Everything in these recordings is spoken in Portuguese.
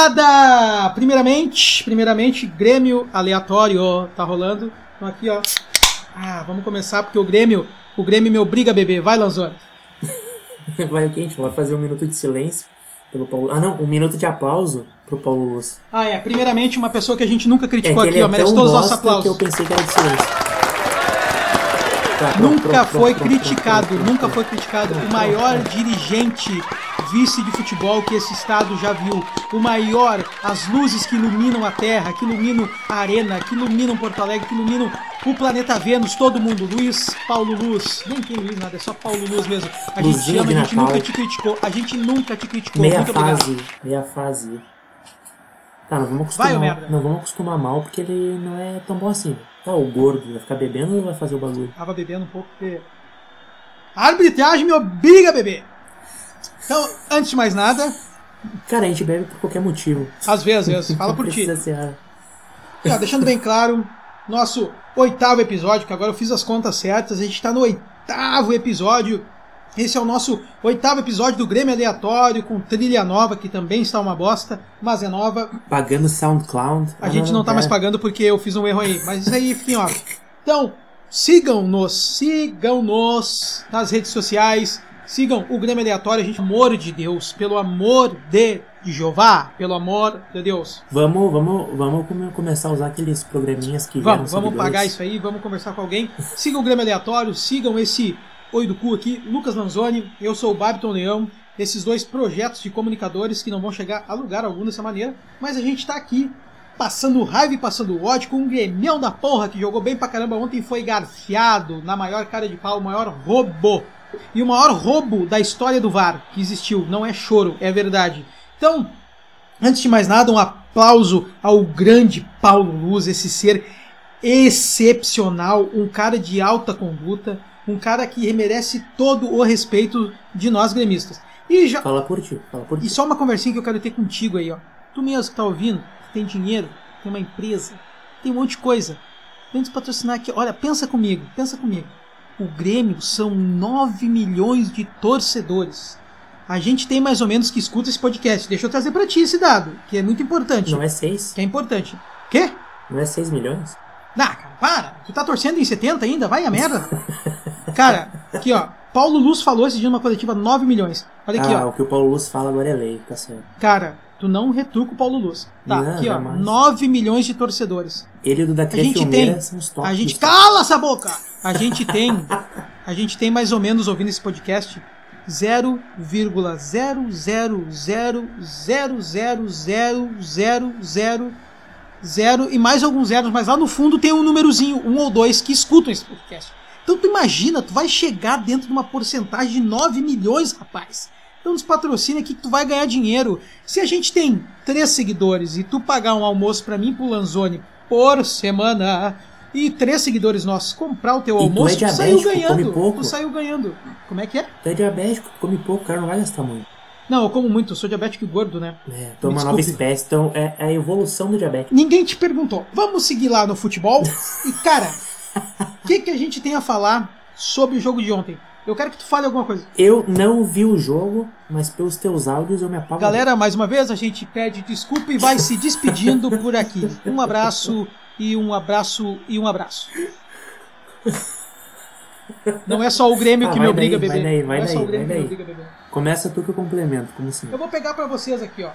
Rapaziada! Primeiramente, primeiramente, Grêmio aleatório, tá rolando. Então aqui, ó. Ah, vamos começar porque o Grêmio, o Grêmio me obriga a beber. Vai, Lanzoni. Vai o que? A gente vai fazer um minuto de silêncio pelo Paulo. Ah, não, um minuto de aplauso pro Paulo Luz. Ah, é. Primeiramente, uma pessoa que a gente nunca É criticou que aqui, ele ó. é Merece todos os nossos bosta que aplausos. eu pensei que era de silêncio. Tá, pronto, Nunca pronto, foi pronto, criticado, nunca foi criticado o maior dirigente vice de futebol que esse estado já viu. O maior, as luzes que iluminam a Terra, que iluminam a arena, que iluminam Porto Alegre, que iluminam o planeta Vênus, todo mundo. Luiz Paulo Luz. Nem tem Luiz nada, é só Paulo Luz mesmo. A gente Luzinha ama, a gente Natal. nunca te criticou. A gente nunca te criticou. Meia Muito obrigado. fase, meia fase. Tá, não vamos Vai, acostumar, ô merda. não vamos acostumar mal porque ele não é tão bom assim. Tá, o gordo vai ficar bebendo ou vai fazer o bagulho? Tava bebendo um pouco porque. A arbitragem me obriga a beber. Então, antes de mais nada, Cara, a gente bebe por qualquer motivo. às vezes, às vezes, fala por ti. ser a- Ó, deixando bem claro, nosso oitavo episódio, que agora eu fiz as contas certas, a gente está no oitavo episódio. Esse é o nosso oitavo episódio do Grêmio Aleatório, com trilha nova, que também está uma bosta, mas é nova. Pagando SoundCloud. A gente não tá mais pagando porque eu fiz um erro aí, mas isso aí fica em off. Então, sigam-nos, sigam-nos nas redes sociais, sigam o Grêmio Aleatório, a gente, amor de Deus, pelo amor de Jeová, pelo amor de Deus. Vamos, vamos, vamos come- começar a usar aqueles programinhas que Vamos, vamos pagar isso aí, vamos conversar com alguém. Sigam o Grêmio Aleatório, sigam esse Oi do Cu aqui, Lucas Lanzoni, eu sou o Babiton Leão, esses dois projetos de comunicadores que não vão chegar a lugar algum dessa maneira, mas a gente tá aqui passando raiva e passando ódio com um Grêmio da porra que jogou bem pra caramba ontem foi garfiado na maior cara de pau, o maior roubo. E o maior roubo da história do VAR que existiu, não é choro, é verdade. Então, Antes de mais nada, um aplauso ao grande Paulo Luz, esse ser excepcional, um cara de alta conduta, um cara que merece todo o respeito de nós gremistas. E, já, Fala por ti, fala por ti. e só uma conversinha que eu quero ter contigo aí, ó. Tu mesmo que tá ouvindo, tem dinheiro, tem uma empresa, tem um monte de coisa. Vem nos patrocinar aqui. Olha, pensa comigo, pensa comigo. O Grêmio são 9 milhões de torcedores. A gente tem mais ou menos que escuta esse podcast. Deixa eu trazer pra ti esse dado, que é muito importante. Não é 6? Que é importante. Quê? Não é 6 milhões? Ah, cara, para. Tu tá torcendo em 70 ainda? Vai a merda. cara, aqui ó. Paulo Luz falou esse dia numa coletiva 9 milhões. Olha aqui, ah, ó. o que o Paulo Luz fala agora é lei, tá certo. Cara, tu não retruca o Paulo Luz. Tá, Não, aqui ó. jamais. 9 milhões de torcedores. Ele do da A gente tem. são os tops. A gente. Cala essa boca! A gente tem. A gente tem mais ou menos ouvindo esse podcast 0,000000000 e mais alguns zeros, mas lá no fundo tem um númerozinho, um ou dois, que escutam esse podcast. Então tu imagina, tu vai chegar dentro de uma porcentagem de 9 milhões, rapaz. Então nos patrocina aqui que tu vai ganhar dinheiro. Se a gente tem três seguidores e tu pagar um almoço pra mim pro Lanzoni por semana e três seguidores nossos comprar o teu E tu almoço, é tu saiu ganhando. Tu saiu ganhando. Como é que é? Tu é diabético, tu come pouco, o cara não vai gastar muito. Não, eu como muito, eu sou diabético e gordo, né? É, tu é uma nova espécie, então é é a evolução do diabetes. Ninguém te perguntou. Vamos seguir lá no futebol? E, cara, o que, que a gente tem a falar sobre o jogo de ontem? Eu quero que tu fale alguma coisa. Eu não vi o jogo, mas pelos teus áudios eu me apago. Galera, mais uma vez a gente pede desculpa e vai se despedindo por aqui. Um abraço e um abraço e um abraço. Não é só o Grêmio Ah, que vai me obriga daí, a vai beber. daí, vai Não é só daí, o Grêmio vai que me obriga a beber. Começa tu que eu complemento, como assim? Eu vou pegar pra vocês aqui, ó.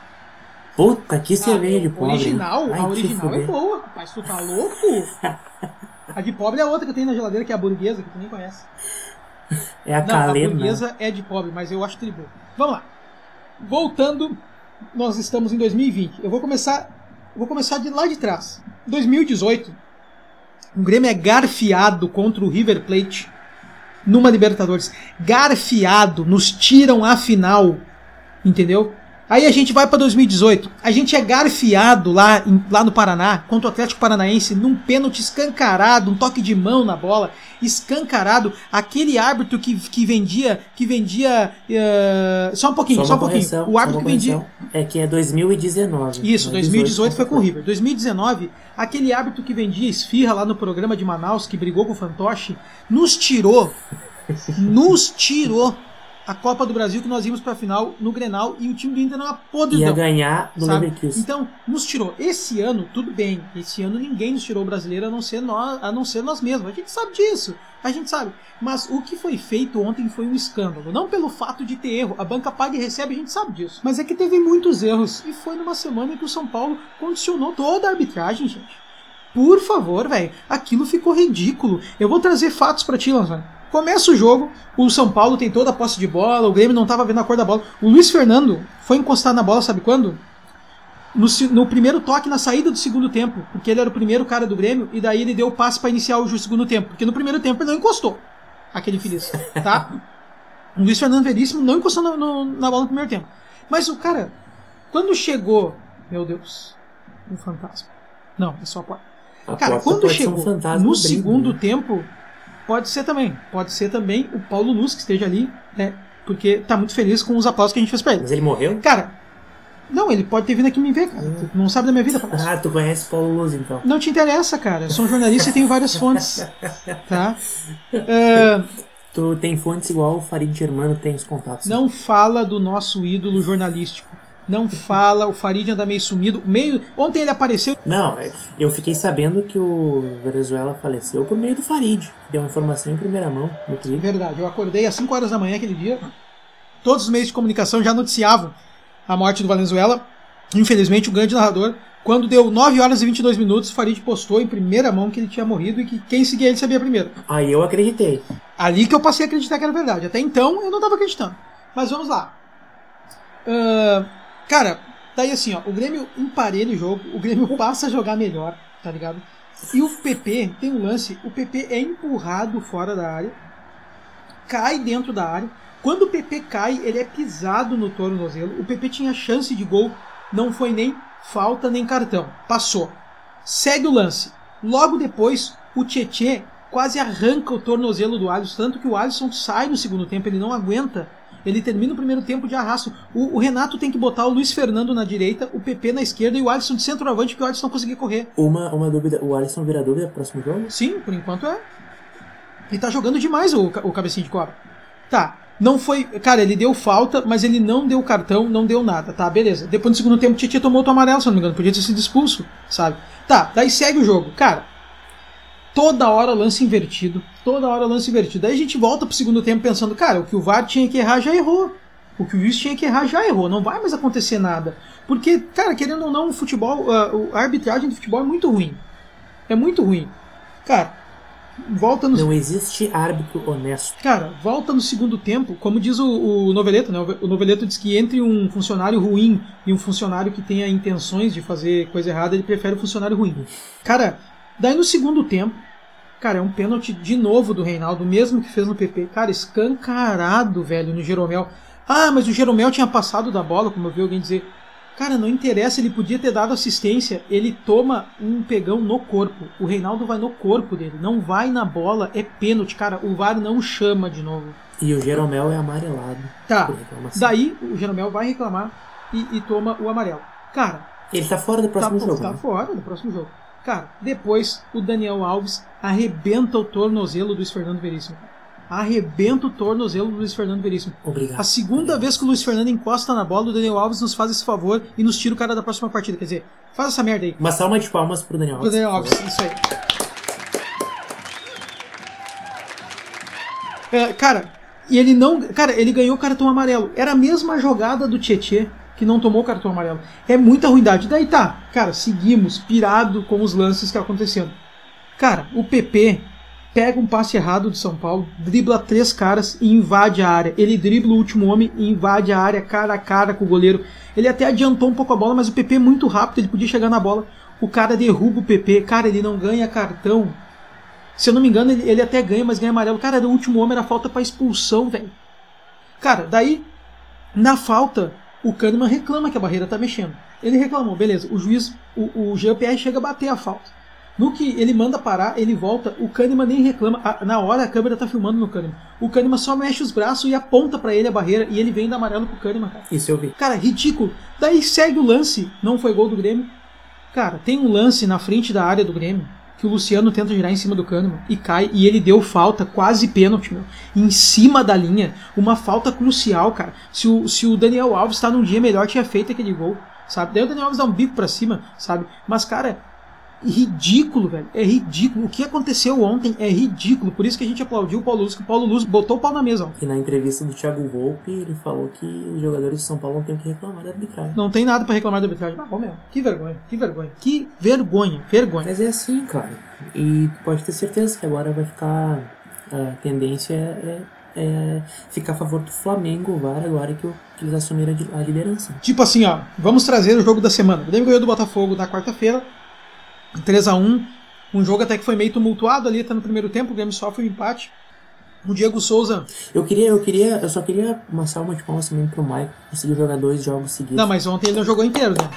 Puta, que cerveja de Ah, pobre. Original? Ai, a original é boa, rapaz. Tu tá louco? A de pobre é a outra que tem na geladeira, que é a burguesa, que tu nem conhece. É a Não, a calena. burguesa é de pobre, mas eu acho tribo. Vamos lá. Voltando, nós estamos em 2020. Eu vou começar, vou começar de lá de trás. 2018, o Grêmio é garfiado contra o River Plate numa Libertadores. Garfiado, nos tiram a final, entendeu? Aí a gente vai para 2018. A gente é garfiado lá, em- lá no Paraná contra o Atlético Paranaense num pênalti escancarado, um toque de mão na bola, escancarado. Aquele árbitro que, que vendia, que vendia, eh, só um pouquinho, Só só, um pouquinho. correção, O só árbitro que vendia. É que é 2019. isso, não é 2018 foi com o River. 2019, aquele árbitro que vendia esfirra lá no programa de Manaus, que brigou com o Fantoche, nos tirou, nos tirou a Copa do Brasil que nós íamos pra final no Grenal e o time do Inter não era Ia ganhar do sabe? Leverkusen. Então, nos tirou. Esse ano, tudo bem. Esse ano ninguém nos tirou o brasileiro a não ser nós, a não ser nós mesmos. A gente sabe disso. A gente sabe. Mas o que foi feito ontem foi um escândalo. Não pelo fato de ter erro. A banca paga e recebe, a gente sabe disso. Mas é que teve muitos erros. E foi numa semana em que o São Paulo condicionou toda a arbitragem, gente. Por favor, velho. Aquilo ficou ridículo. Eu vou trazer fatos pra ti, Lanzoni. Começa o jogo, o São Paulo tem toda a posse de bola, o Grêmio não tava vendo a cor da bola. O Luiz Fernando foi encostar na bola, sabe quando? No, no primeiro toque na saída do segundo tempo, porque ele era o primeiro cara do Grêmio, e daí ele deu o passe pra iniciar o segundo tempo, porque no primeiro tempo ele não encostou, aquele infeliz, tá? O Luiz Fernando Veríssimo não encostou no- no- na bola no primeiro tempo. Mas o cara, quando chegou, meu Deus, um fantasma. Não, é só a porta. A Cara, porta quando chegou um fantasma no brinco, segundo né? tempo, pode ser também. Pode ser também o Paulo Luz que esteja ali, né? Porque tá muito feliz com os aplausos que a gente fez pra ele. Mas ele morreu? Cara, não, ele pode ter vindo aqui me ver, cara. Tu não sabe da minha vida, Paulo. Ah, tu conhece Paulo Luz, então. Não te interessa, cara. Eu sou um jornalista e tenho várias fontes. Tá? É, Tu tem fontes igual o Farid Germano tem os contatos. não fala do nosso ídolo jornalístico. Não fala, o Farid anda meio sumido. Meio... Ontem ele apareceu. Não, é- eu fiquei sabendo que o Venezuela faleceu por meio do Farid. Deu uma informação em primeira mão no Twitter. Verdade, eu acordei às 5 horas da manhã aquele dia. Todos os meios de comunicação já noticiavam a morte do Valenzuela. Infelizmente, o grande narrador, quando deu 9 horas e 22 minutos, Farid postou em primeira mão que ele tinha morrido e que quem seguia ele sabia primeiro. Aí eu acreditei. Ali que eu passei a acreditar que era verdade. Até então eu não estava acreditando. Mas vamos lá. Ah, cara, daí assim, ó, o Grêmio emparelha o jogo, o Grêmio passa a jogar melhor, tá ligado? E o PP tem um lance, o PP é empurrado fora da área, cai dentro da área. Quando o PP cai, ele é pisado no tornozelo. O PP tinha chance de gol, não foi nem falta nem cartão. Passou. Segue o lance. Logo depois, o Tietê quase arranca o tornozelo do Alisson, tanto que o Alisson sai no segundo tempo, ele não aguenta. Ele termina o primeiro tempo de arrasto. O, o Renato tem que botar o Luiz Fernando na direita, o PP na esquerda e o Alisson de centroavante, porque o Alisson não conseguia correr. Uma, uma dúvida, o Alisson vira dúvida pro próximo jogo? Sim, por enquanto é. Ele tá jogando demais o, o cabecinho de cobra. Tá. Não foi. Cara, ele deu falta, mas ele não deu cartão, não deu nada. Tá, beleza. Depois no segundo tempo, o Tietchan tomou outro amarelo, se não me engano. Podia ter sido expulso, sabe? Tá, daí segue o jogo. Cara, toda hora lance invertido. Toda hora lance invertido. Daí a gente volta pro segundo tempo pensando, cara, o que o VAR tinha que errar já errou. O que o juiz tinha que errar já errou. Não vai mais acontecer nada. Porque, cara, querendo ou não, o futebol, a, a arbitragem do futebol é muito ruim. É muito ruim. Cara, volta no Não existe árbitro honesto. Cara, volta no segundo tempo, como diz o, o Noveleto, né? O Noveleto diz que entre um funcionário ruim e um funcionário que tenha intenções de fazer coisa errada, ele prefere o funcionário ruim. Cara, daí no segundo tempo, cara, é um pênalti de novo do Reinaldo, mesmo que fez no PP. Cara, escancarado, velho, no Jeromel. Ah, mas o Jeromel tinha passado da bola, como eu vi alguém dizer. Cara, não interessa, ele podia ter dado assistência. Ele toma um pegão no corpo. O Reinaldo vai no corpo dele, não vai na bola, é pênalti. Cara, o VAR não chama de novo. E o Jeromel é amarelado. Tá, daí o Jeromel vai reclamar e, e toma o amarelo. Cara, Ele tá fora do tá, próximo jogo. tá né? fora do próximo jogo. Cara, depois o Daniel Alves arrebenta o tornozelo do Luiz Fernando Veríssimo. Arrebenta o tornozelo do Luiz Fernando Veríssimo. Obrigado. A segunda vez que o Luiz Fernando encosta na bola, o Daniel Alves nos faz esse favor e nos tira o cara da próxima partida. Quer dizer, faz essa merda aí. Uma salva de palmas pro Daniel Pro Alves. Daniel por Alves, isso aí. É, cara, e ele não. Cara, ele ganhou o cartão amarelo. Era a mesma jogada do Tietê que não tomou cartão amarelo. É muita ruindade. Daí tá, cara, seguimos, pirado com os lances que acontecendo. Cara, o PP pega um passe errado de São Paulo, dribla três caras e invade a área. Ele dribla o último homem e invade a área cara a cara com o goleiro. Ele até adiantou um pouco a bola, mas o PP é muito rápido, ele podia chegar na bola. O cara derruba o PP. Cara, ele não ganha cartão. Se eu não me engano, ele, ele até ganha, mas ganha amarelo. Cara, era o último homem, era falta pra expulsão, velho. Cara, daí, na falta, o Kahneman reclama que a barreira tá mexendo. Ele reclamou, beleza. O juiz, o, o GPR chega a bater a falta. No que ele manda parar, ele volta, o Kahneman nem reclama. A- na hora a câmera tá filmando no Kahneman. O Kahneman só mexe os braços e aponta pra ele a barreira e ele vem dar amarelo pro Kahneman, cara. Isso eu vi. Cara, ridículo. Daí segue o lance, não foi gol do Grêmio. Cara, tem um lance na frente da área do Grêmio que o Luciano tenta girar em cima do Kahneman e cai, e ele deu falta, quase pênalti, meu, em cima da linha. Uma falta crucial, cara. Se o, se o Daniel Alves tá num dia melhor, tinha feito aquele gol, sabe? Daí o Daniel Alves dá um bico pra cima, sabe? Mas, cara, ridículo, velho. É ridículo. O que aconteceu ontem é ridículo. Por isso que a gente aplaudiu o Paulo Luz, que o Paulo Luz botou o pau na mesa. ó. E na entrevista do Thiago Volpe, ele falou que os jogadores de São Paulo não têm o que reclamar da arbitragem. Não tem nada pra reclamar da arbitragem. Ah, bom, meu. Que vergonha, que vergonha. Que vergonha, vergonha. Mas é assim, cara. E pode ter certeza que agora vai ficar. A tendência é, é, é ficar a favor do Flamengo, o VAR, agora que, que eles assumiram a liderança. Tipo assim, ó, vamos trazer o jogo da semana. O Grêmio ganhou do Botafogo na quarta-feira, 3 a 1 Um jogo até que foi meio tumultuado ali, tá no primeiro tempo, o Grêmio sofre um empate. O Diego Souza. Eu queria, eu queria, eu só queria uma salva de palmas também pro Mike, conseguir jogar dois jogos seguidos. Não, mas ontem ele não jogou inteiro, né?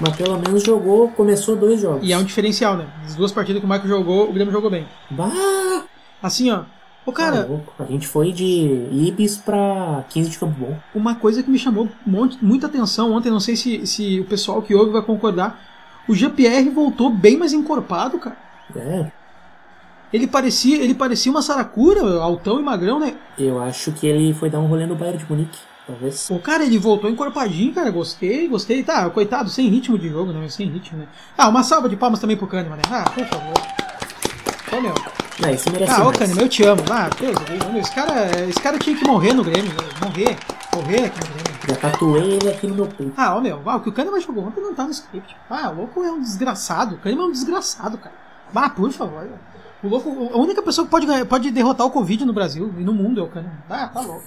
Mas pelo menos jogou, começou dois jogos. E é um diferencial, né? As duas partidas que o Michael jogou, o Grêmio jogou bem. Bah! Assim, ó. Ô, cara, louco. a gente foi de Ibis pra 15 de Campo Bom. uma coisa que me chamou monte- muita atenção ontem, não sei se, se o pessoal que ouve vai concordar. O Jean-Pierre voltou bem mais encorpado, cara. É, Ele parecia, ele parecia uma saracura, altão e magrão, né? eu acho que ele foi dar um rolê no Bayern de Munique, talvez. Pô, cara, ele voltou encorpadinho, cara. Gostei, gostei. Tá, coitado, sem ritmo de jogo, né? Sem ritmo, né? Ah, uma salva de palmas também pro Kahneman, né? Ah, por favor. Ô, meu. Não, esse merece Ah, ô. Kahneman, eu te amo. Ah, Deus, meu, esse cara, esse cara tinha que morrer no Grêmio. né? Morrer. Morrer aqui no Grêmio. Já tatuei ele aqui no meu peito. Ah, ó, meu. Ah, o que o Kahneman jogou ontem não tá no script. Ah, o louco é um desgraçado. O Kahneman é um desgraçado, cara. Ah, por favor. O louco, a única pessoa que pode, pode derrotar o Covid no Brasil e no mundo é o Kahneman. Ah, tá louco.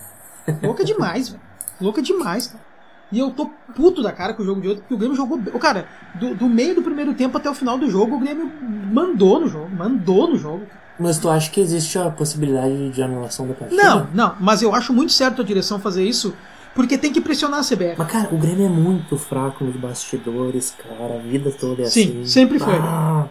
Louco é demais, velho. Louco é demais, cara. E eu tô puto da cara com o jogo de ontem, porque o Grêmio jogou. Ô, Cara, do, do meio do primeiro tempo até o final do jogo, o Grêmio mandou no jogo. Mandou no jogo. Mas tu acha que existe a possibilidade de anulação da partida? Não, não, mas eu acho muito certo a direção fazer isso, porque tem que pressionar a CBF. Mas, cara, o Grêmio é muito fraco nos bastidores, cara. A vida toda é Sim, assim. sempre foi. Ah.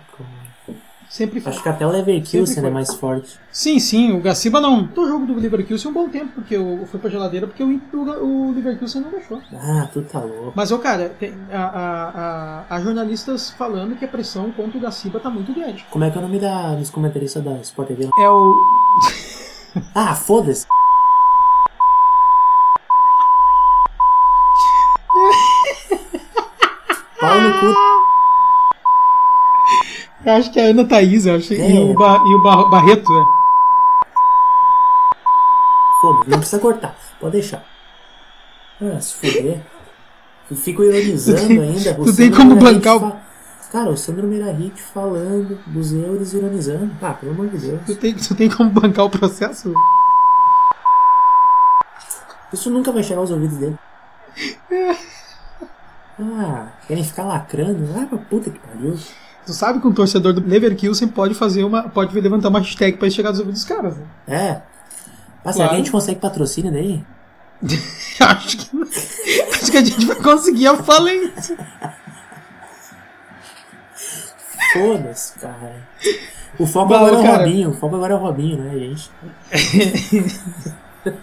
Sempre foi. Acho que até o Leverkusen é mais forte. Sim, sim, o Gaciba não. O jogo do Leverkusen um bom tempo, porque eu fui pra geladeira, porque o, o, o Leverkusen não deixou. Ah, tu tá louco. Mas, ô, cara, tem, a, a, a, há jornalistas falando que a pressão contra o Gaciba tá muito grande. Como é que é o nome da, dos comentaristas da Sport TV? É o. Ah, foda-se. Pau no cu. Eu acho que é a Ana Thaís, eu acho, e É. o, ba, e o Bar- Barreto, né? Foda-se, não precisa cortar. Pode deixar. Ah, se fuder. Eu fico ironizando Tu tem- ainda. tu tem como bancar o- fa- Cara, o Sandro Meirahit falando dos euros ironizando. Ah, pelo amor de Deus. Tu tem, tu tem como bancar o processo? Isso nunca vai chegar aos ouvidos dele. Ah, querem ficar lacrando? Ah, pra puta que pariu. Tu sabe que um torcedor do Leverkusen pode fazer uma. pode levantar uma hashtag pra chegar nos ouvidos dos caras, né? É. Mas será Claro. que a gente consegue patrocínio daí? acho que. Acho que a gente vai conseguir a falência. Foda-se, cara. O foco agora é o cara. Robinho. O foco agora é o Robinho, né, gente?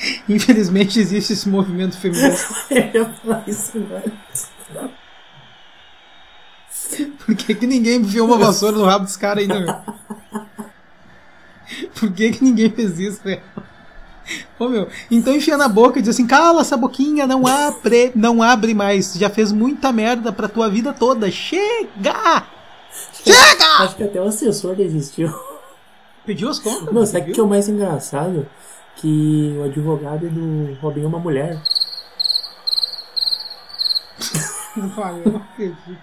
Infelizmente existe esse movimento feminista. Eu ia falar isso agora. Por que, que ninguém enfiou uma vassoura no rabo dos caras ainda, meu? Por que, que ninguém fez isso, velho? Ô, meu, então enfia na boca e diz assim, cala essa boquinha, não abre, não abre mais. Já fez muita merda pra tua vida toda. Chega! Chega! Acho que até o assessor desistiu. Pediu as contas? Não, sabe o viu? que é o mais engraçado? Que o advogado do Robinho é uma mulher. Ai, eu não acredito.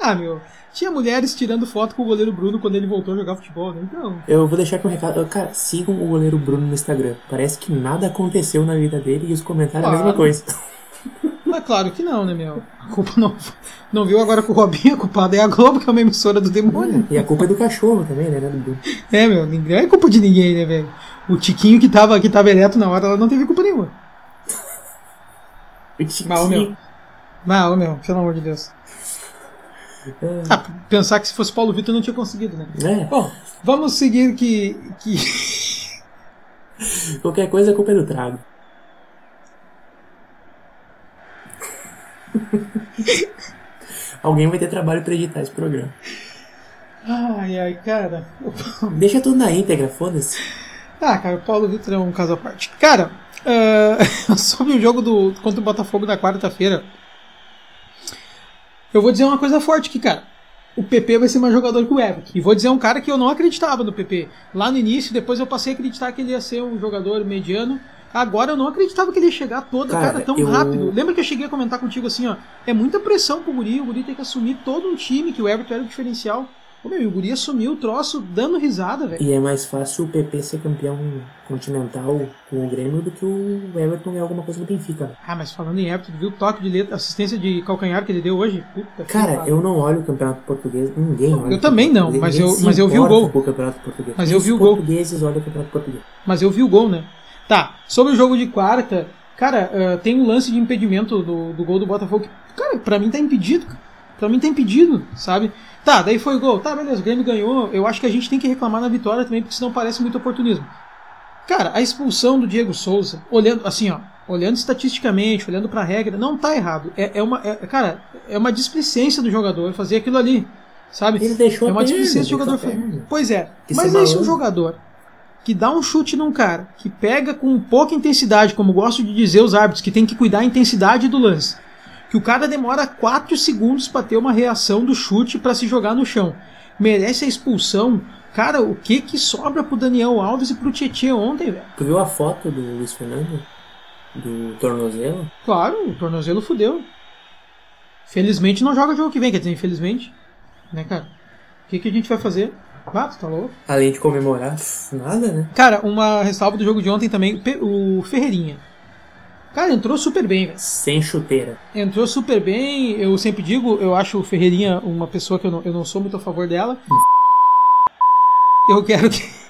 Ah, meu, tinha mulheres tirando foto com o goleiro Bruno quando ele voltou a jogar futebol, né? Então, Eu vou deixar aqui um recado. Cara, sigam o goleiro Bruno no Instagram. Parece que nada aconteceu na vida dele e os comentários é a mesma Claro. coisa. mas claro que não, né, meu? A culpa não, não viu agora com o Robinho, a culpada é a Globo, que é uma emissora do demônio. E a culpa é do cachorro também, né? né, do Bruno. É, meu, ninguém é culpa de ninguém, né, velho? O Tiquinho que tava, que tava ereto na hora, ela não teve culpa nenhuma. Ô, meu. Mas, ô, meu, pelo amor de Deus. Ah, pensar que se fosse Paulo Vitor não tinha conseguido, né? É, Bom, vamos seguir que. que... qualquer coisa a culpa é do trago. Alguém vai ter trabalho pra editar esse programa. Ai, ai, cara. Deixa tudo na íntegra, foda-se. Ah, cara, o Paulo Vitor é um caso à parte. Cara, uh, sobre o jogo do, contra o Botafogo na quarta-feira, eu vou dizer uma coisa forte aqui, cara. O PP vai ser mais jogador que o Everton. E vou dizer um cara que eu não acreditava no PP. Lá no início, depois eu passei a acreditar que ele ia ser um jogador mediano. Agora eu não acreditava que ele ia chegar toda, cara, Cara, tão eu- rápido. Lembra que eu cheguei a comentar contigo assim, ó? É muita pressão pro Guri, o Guri tem que assumir todo um time, que o Everton era o diferencial. Meu, e o Guri assumiu o troço dando risada, velho. E é mais fácil o PP ser campeão continental com o Grêmio do que o Everton ganhar alguma coisa no Benfica. Ah, mas falando em Everton, viu o toque de letra, assistência de calcanhar que ele deu hoje? Puta Cara, eu não olho o campeonato português, ninguém olha. Eu também não, mas eu- mas eu vi o gol. o campeonato português. Mas eu Os vi o gol. portugueses olham o campeonato português. Mas eu vi o gol, né? Tá, sobre o jogo de quarta, cara, ah, tem um lance de impedimento do, do gol do Botafogo. que, Cara, pra mim tá impedido. cara. Pra mim tá impedido, sabe? Tá, daí foi o gol. Tá, beleza, o Grêmio ganhou. Eu acho que a gente tem que reclamar na vitória também, porque senão parece muito oportunismo. Cara, a expulsão do Diego Souza, olhando assim, ó, olhando estatisticamente, olhando pra regra, não tá errado. É, é uma, é- cara, é uma displicência do jogador fazer aquilo ali, sabe? Ele deixou é uma displicência do jogador. perna. Pois é, Que mas aí se um jogador que dá um chute num cara, que pega com pouca intensidade, como gosto de dizer os árbitros, que tem que cuidar a intensidade do lance, que o cara demora 4 segundos pra ter uma reação do chute pra se jogar no chão, merece a expulsão. Cara, o que que sobra pro Daniel Alves e pro Tietchan ontem, velho? Tu viu a foto do Luiz Fernando? Do tornozelo? Claro, o tornozelo fudeu. Felizmente não joga jogo que vem, quer dizer, infelizmente. Né, cara? O que, que a gente vai fazer? Ah, tu tá louco? Além de comemorar, nada, né? Cara, uma ressalva do jogo de ontem também, o Ferreirinha. Cara, entrou super bem, velho. Sem chuteira. Entrou super bem, eu sempre digo, eu acho o Ferreirinha uma pessoa que eu não, eu não sou muito a favor dela. Eu quero que.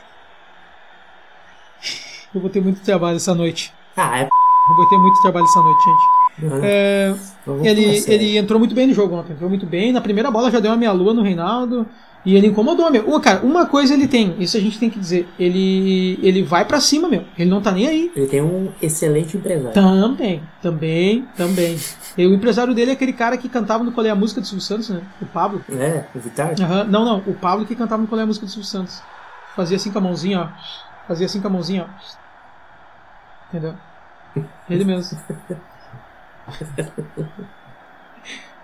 Eu vou ter muito trabalho essa noite. Ah, é. Eu vou ter muito trabalho essa noite, gente. Não, É, ele, ele entrou muito bem no jogo ontem, entrou muito bem. Na primeira bola já deu uma meia-lua no Reinaldo. E ele incomodou, meu. Ô, cara, uma coisa ele tem, isso a gente tem que dizer. Ele, ele vai pra cima, meu. Ele não tá nem aí. Ele tem um excelente empresário. Também, também, também. E o empresário dele é aquele cara que cantava no Colé a música do Silvio Santos, né? O Pablo. É, o Vitar. Aham, Não, não, o Pablo que cantava no Colé a música do Silvio Santos. Fazia assim com a mãozinha, ó. Fazia assim com a mãozinha, ó. Entendeu? Ele mesmo.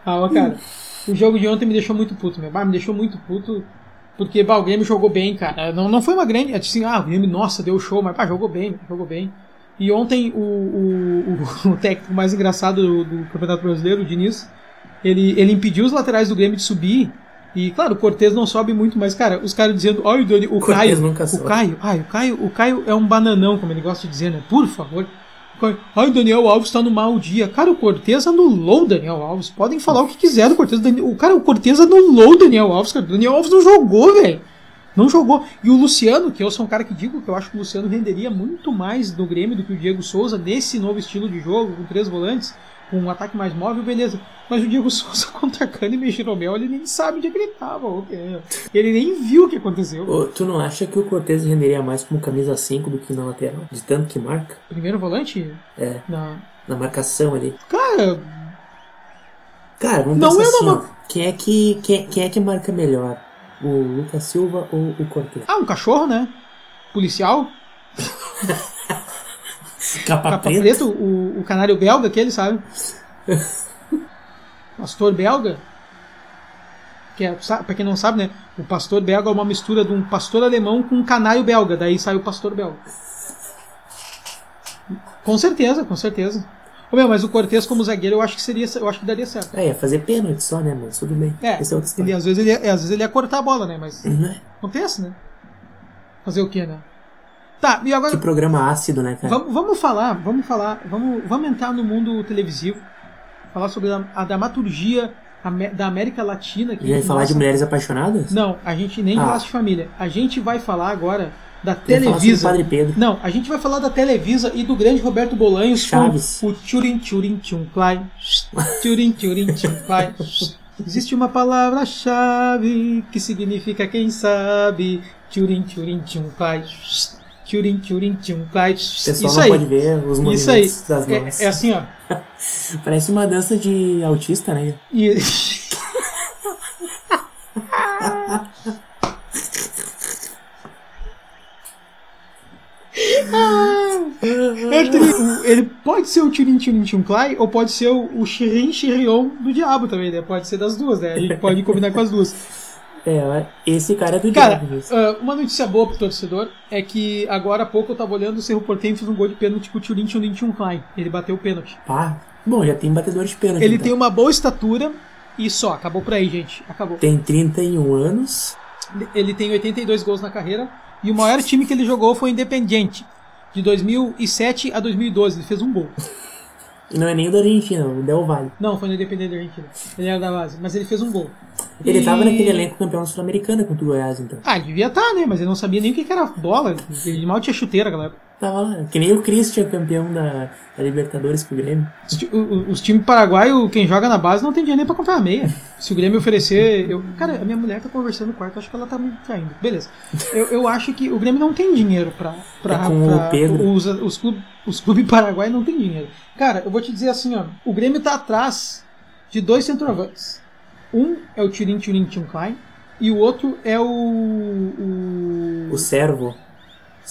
Ah, ó, cara. O jogo de ontem me deixou muito puto, meu. Bah, me deixou muito puto. Porque, bah, o Grêmio jogou bem, cara. Não, não foi uma grande. Assim, ah, o Grêmio, nossa, deu show, mas, pá, jogou bem, jogou bem. E ontem o, o, o, o técnico mais engraçado do, do Campeonato Brasileiro, o Diniz, ele, ele impediu os laterais do Grêmio de subir. E, claro, o Cortez não sobe muito, mas, cara, os caras dizendo, olha o, Dani, o Caio. o. Caio, ai, o Caio, o Caio é um bananão, como ele gosta de dizer, né? Por favor. Ai, o Daniel Alves tá no mau dia. Cara, o Cortez anulou o Daniel Alves. Podem falar o que quiser do Cortez. O cara, o Cortez anulou o Daniel Alves, cara. O Daniel Alves não jogou, velho. Não jogou. E o Luciano, que eu sou um cara que digo que eu acho que o Luciano renderia muito mais no Grêmio do que o Diego Souza nesse novo estilo de jogo, com três volantes, com um ataque mais móvel, beleza. Mas o Diego Souza contra Kahneman e Jeromel, ele nem sabe onde é que ele tava. é. Ele nem viu o que aconteceu. Ô, tu não acha que o Cortez renderia mais como camisa 5 do que na lateral? De tanto que marca? Primeiro volante? É, Na... na marcação ali. Cara, Cara, vamos Não pensar é assim, uma-. Quem é, que, quem, quem é que marca melhor? O Lucas Silva ou o Cortez? ah, um cachorro, né? Policial, Capa, capa preta? preto, o, o canário belga, aquele, sabe? Pastor belga. Que é, pra quem não sabe, né? O pastor belga é uma mistura de um pastor alemão com um canário belga. Daí sai o pastor belga. Com certeza, com certeza. Ô, meu, mas o Cortez como zagueiro eu acho que seria, eu acho que daria certo. É, ia fazer pênalti só, né, mas tudo bem. É, Esse é outro ele, às, vezes ele, às vezes ele ia cortar a bola, né? Mas Né? acontece, né? Fazer o quê, né? Tá, e agora Que programa ácido, né, cara? Vamos, vamos falar, vamos falar, vamos, vamos entrar no mundo televisivo, falar sobre a, a dramaturgia da América Latina. Que, gente vai falar de nossa, mulheres apaixonadas? Não, a gente nem Ah. de família. A gente vai falar agora da Televisa. Padre Pedro. Não, a gente vai falar da Televisa e do grande Roberto Bolanhos Chaves. com o Tchurin Tchurin Tchum Clay. Tchurin Tchurin Tchum Clay. Existe uma palavra-chave que significa quem sabe. Tchurin Tchurin Tchum Clay. Turing, Turing, Turing, Clyde. Pessoal isso não aí. pode ver os movimentos isso aí. das é, mãos. É, é assim, ó. Parece uma dança de autista, né? E... ele é pode ser o Tirin Tirin Cly ou pode ser o, o Shirin Shirion do Diabo também, né? Pode ser das duas, né? Ele pode combinar com as duas. É, esse cara é do Cara, ah, uma notícia boa pro torcedor é que agora há pouco eu tava olhando o Cerro Porteño fez um gol de pênalti com o Turin Turin Tchum Clay. Ele bateu o pênalti. Ah, bom, já tem batedor de pênalti. Ele então. tem uma boa estatura e só, acabou por aí, gente. Acabou. Tem 31 anos. Ele tem 82 gols na carreira e o maior time que ele jogou foi o Independiente. De 2007 a 2012, ele fez um gol. E não é nem o da Argentina, o Del Valle. Não, foi no Independente da Argentina. Ele era da base, mas ele fez um gol. Ele E- tava naquele elenco campeão sul-americano contra o Goiás, então. Ah, devia estar, né? Mas ele não sabia nem o que que era bola. Ele mal tinha chuteira, galera. Tava lá. Que nem o Christian, campeão da, da Libertadores com o Grêmio. Os, ti- o- o- os times paraguaios, quem joga na base, não tem dinheiro nem pra comprar a meia. Se o Grêmio oferecer. Eu, cara, a minha mulher tá conversando no quarto, acho que ela tá me traindo. Beleza. Eu, eu acho que o Grêmio não tem dinheiro pra. pra, É com o pra- Pedro. Os, os, clubes, os clubes paraguaios não tem dinheiro. Cara, eu vou te dizer assim, ó. O Grêmio tá atrás de dois centroavantes. Um é o Tirin Tirin Tim Klein e o outro é o. o... O Servo.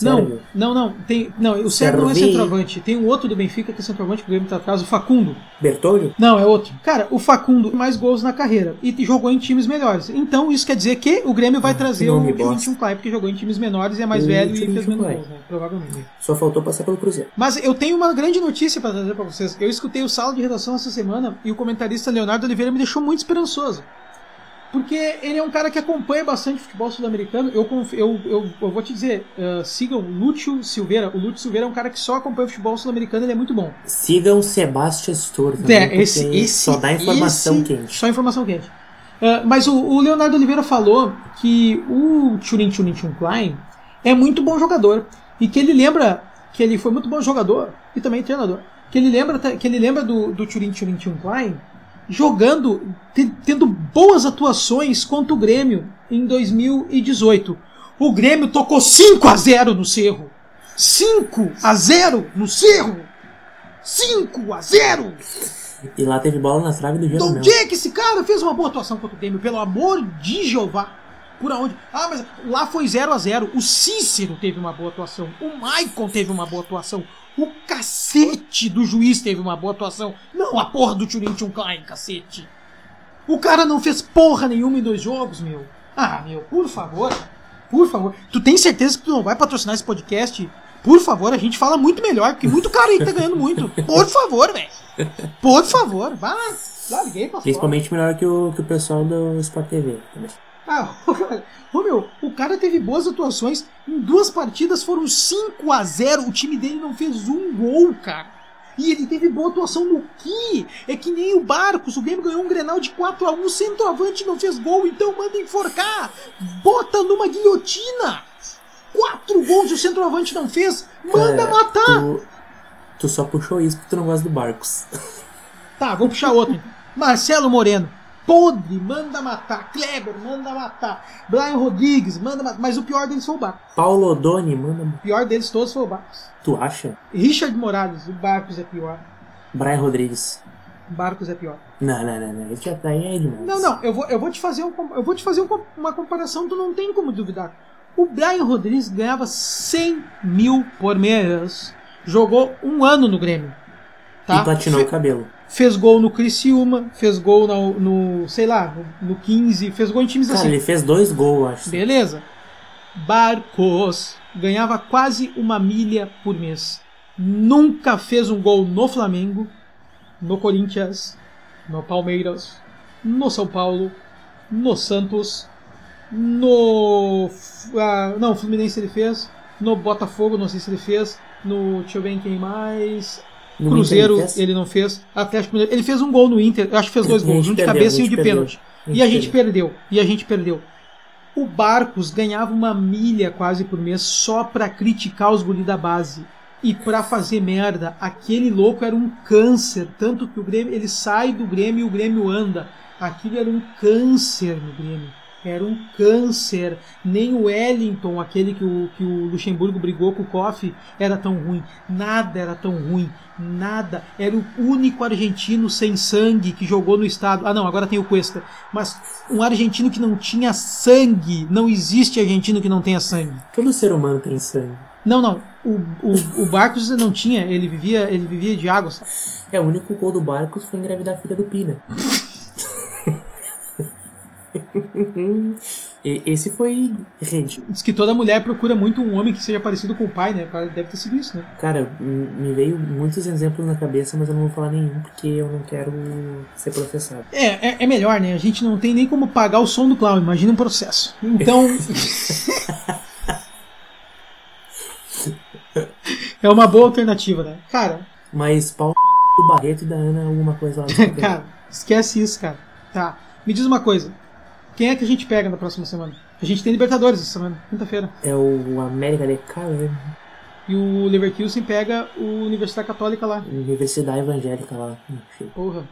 Não, não, não. Tem, não, o Sérgio não é centroavante. Tem um outro do Benfica que é centroavante que o Grêmio tá atrás, o Facundo. Bertolho? Não, é outro. Cara, o Facundo tem mais gols na carreira e jogou em times melhores. Então isso quer dizer que o Grêmio vai trazer o bosta. Clay, porque jogou em times menores e é mais O velho e fez menos gols, né? Provavelmente. Só faltou passar pelo Cruzeiro. Mas eu tenho uma grande notícia para trazer para vocês. Eu escutei o sala de redação essa semana e o comentarista Leonardo Oliveira me deixou muito esperançoso. Porque ele é um cara que acompanha bastante futebol sul-americano. Eu, eu, eu, eu vou te dizer, uh, sigam o Lúcio Silveira. O Lúcio Silveira é um cara que só acompanha futebol sul-americano, ele é muito bom. Sigam Sebastian Stor também, É, esse, esse, só dá informação esse- quente. Só informação quente. Ah, mas o, o Leonardo Oliveira falou que o Churin Chun Klein é muito bom jogador. E que ele lembra que ele foi muito bom jogador e também treinador. Que ele lembra, que ele lembra do, do Churin Chun Klein jogando, te- tendo boas atuações contra o Grêmio em 2018. O Grêmio tocou 5 a 0 no Cerro. 5 a 0 no Cerro. 5 a 0. E lá teve bola na trave do Jeromel. onde é que esse cara fez uma boa atuação contra o Grêmio? Pelo amor de Jeová. Por aonde? Ah, mas lá foi 0 a 0 O Cícero teve uma boa atuação. O Maicon teve uma boa atuação. O cacete do juiz teve uma boa atuação. Não a porra do Turin Klein, cacete. O cara não fez porra nenhuma em dois jogos, meu. Ah, meu, por favor. Por favor. Tu tem certeza que tu não vai patrocinar esse podcast? Por favor, a gente fala muito melhor, porque muito cara aí tá ganhando muito. Por favor, velho. Por favor, vai lá. Larguei pra. Principalmente melhor que o, que o pessoal do Sport TV. também. Ah, ô meu, o cara teve boas atuações. Em duas partidas foram 5 a 0 O time dele não fez um gol, cara. E ele teve boa atuação no que? É que nem o Barcos. O Grêmio ganhou um Grenal de 4 a 1 O centroavante não fez gol, então manda enforcar. Bota numa guilhotina. Quatro gols e o centroavante não fez. Manda Cara, matar. Tu, tu só puxou isso porque tu não gosta do Barcos. Tá, vou puxar outro. Marcelo Moreno. Podre, manda matar. Kleber, manda matar. Brian Rodrigues, manda matar. Mas o pior deles foi o Barcos. Paulo Odoni, manda. O pior deles todos foi o Barcos. Tu acha? Richard Morales, o Barcos é pior. Brian Rodrigues. Barcos é pior. Não, não, não, não. Ele já tá aí demais. Não, não, eu vou, eu vou te fazer, um, eu vou te fazer um uma comparação, tu não tem como duvidar. O Brian Rodrigues ganhava 100 mil por mês. Jogou um ano no Grêmio. Tá? E platinou Fe- o cabelo. Fez gol no Criciúma, fez gol no, no, sei lá, no, no 15, fez gol em times Cara, assim. ele fez dois gols, acho. Beleza. Barcos ganhava quase uma milha por mês. Nunca fez um gol no Flamengo, no Corinthians, no Palmeiras, no São Paulo, no Santos, no. ah, não, Fluminense ele fez, no Botafogo, não sei se ele fez, no. Deixa eu ver em quem mais. No Cruzeiro ele ele não fez. Atlético Mineiro. Ele fez um gol no Inter. Eu acho que fez dois gols. Um de cabeça e um de pênalti. E a gente perdeu. E a gente perdeu. O Barcos ganhava uma milha quase por mês só pra criticar os guri da base. E pra fazer merda. Aquele louco era um câncer. Tanto que o Grêmio. Ele sai do Grêmio e o Grêmio anda. Aquilo era um câncer no Grêmio. Era um câncer. Nem o Wellington, aquele que o, que o Luxemburgo brigou com o Koff, era tão ruim. Nada era tão ruim. Nada. Era o único argentino sem sangue que jogou no estado. Ah, não, agora tem o Cuesta. Mas um argentino que não tinha sangue. Não existe argentino que não tenha sangue. Todo ser humano tem sangue. Não, não. O, o, o Barcos não tinha. Ele vivia, ele vivia de água. É, o único gol do Barcos foi engravidar a filha do Pina. Esse foi rede. Diz que toda mulher procura muito um homem que seja parecido com o pai, né? Deve ter sido isso, né? Cara, me veio muitos exemplos na cabeça, mas eu não vou falar nenhum porque eu não quero ser processado. É, é, é melhor, né? A gente não tem nem como pagar o som do clown, imagina um processo. Então. é uma boa alternativa, né? Cara, Mas pau do Barreto e da Ana alguma coisa lá. cara, esquece isso, cara. Tá. Me diz uma coisa. Quem é que a gente pega na próxima semana? A gente tem Libertadores essa semana, quinta-feira. É o América de Cali, E o Leverkusen pega o Universidade Católica lá. Universidade Evangélica lá. Porra.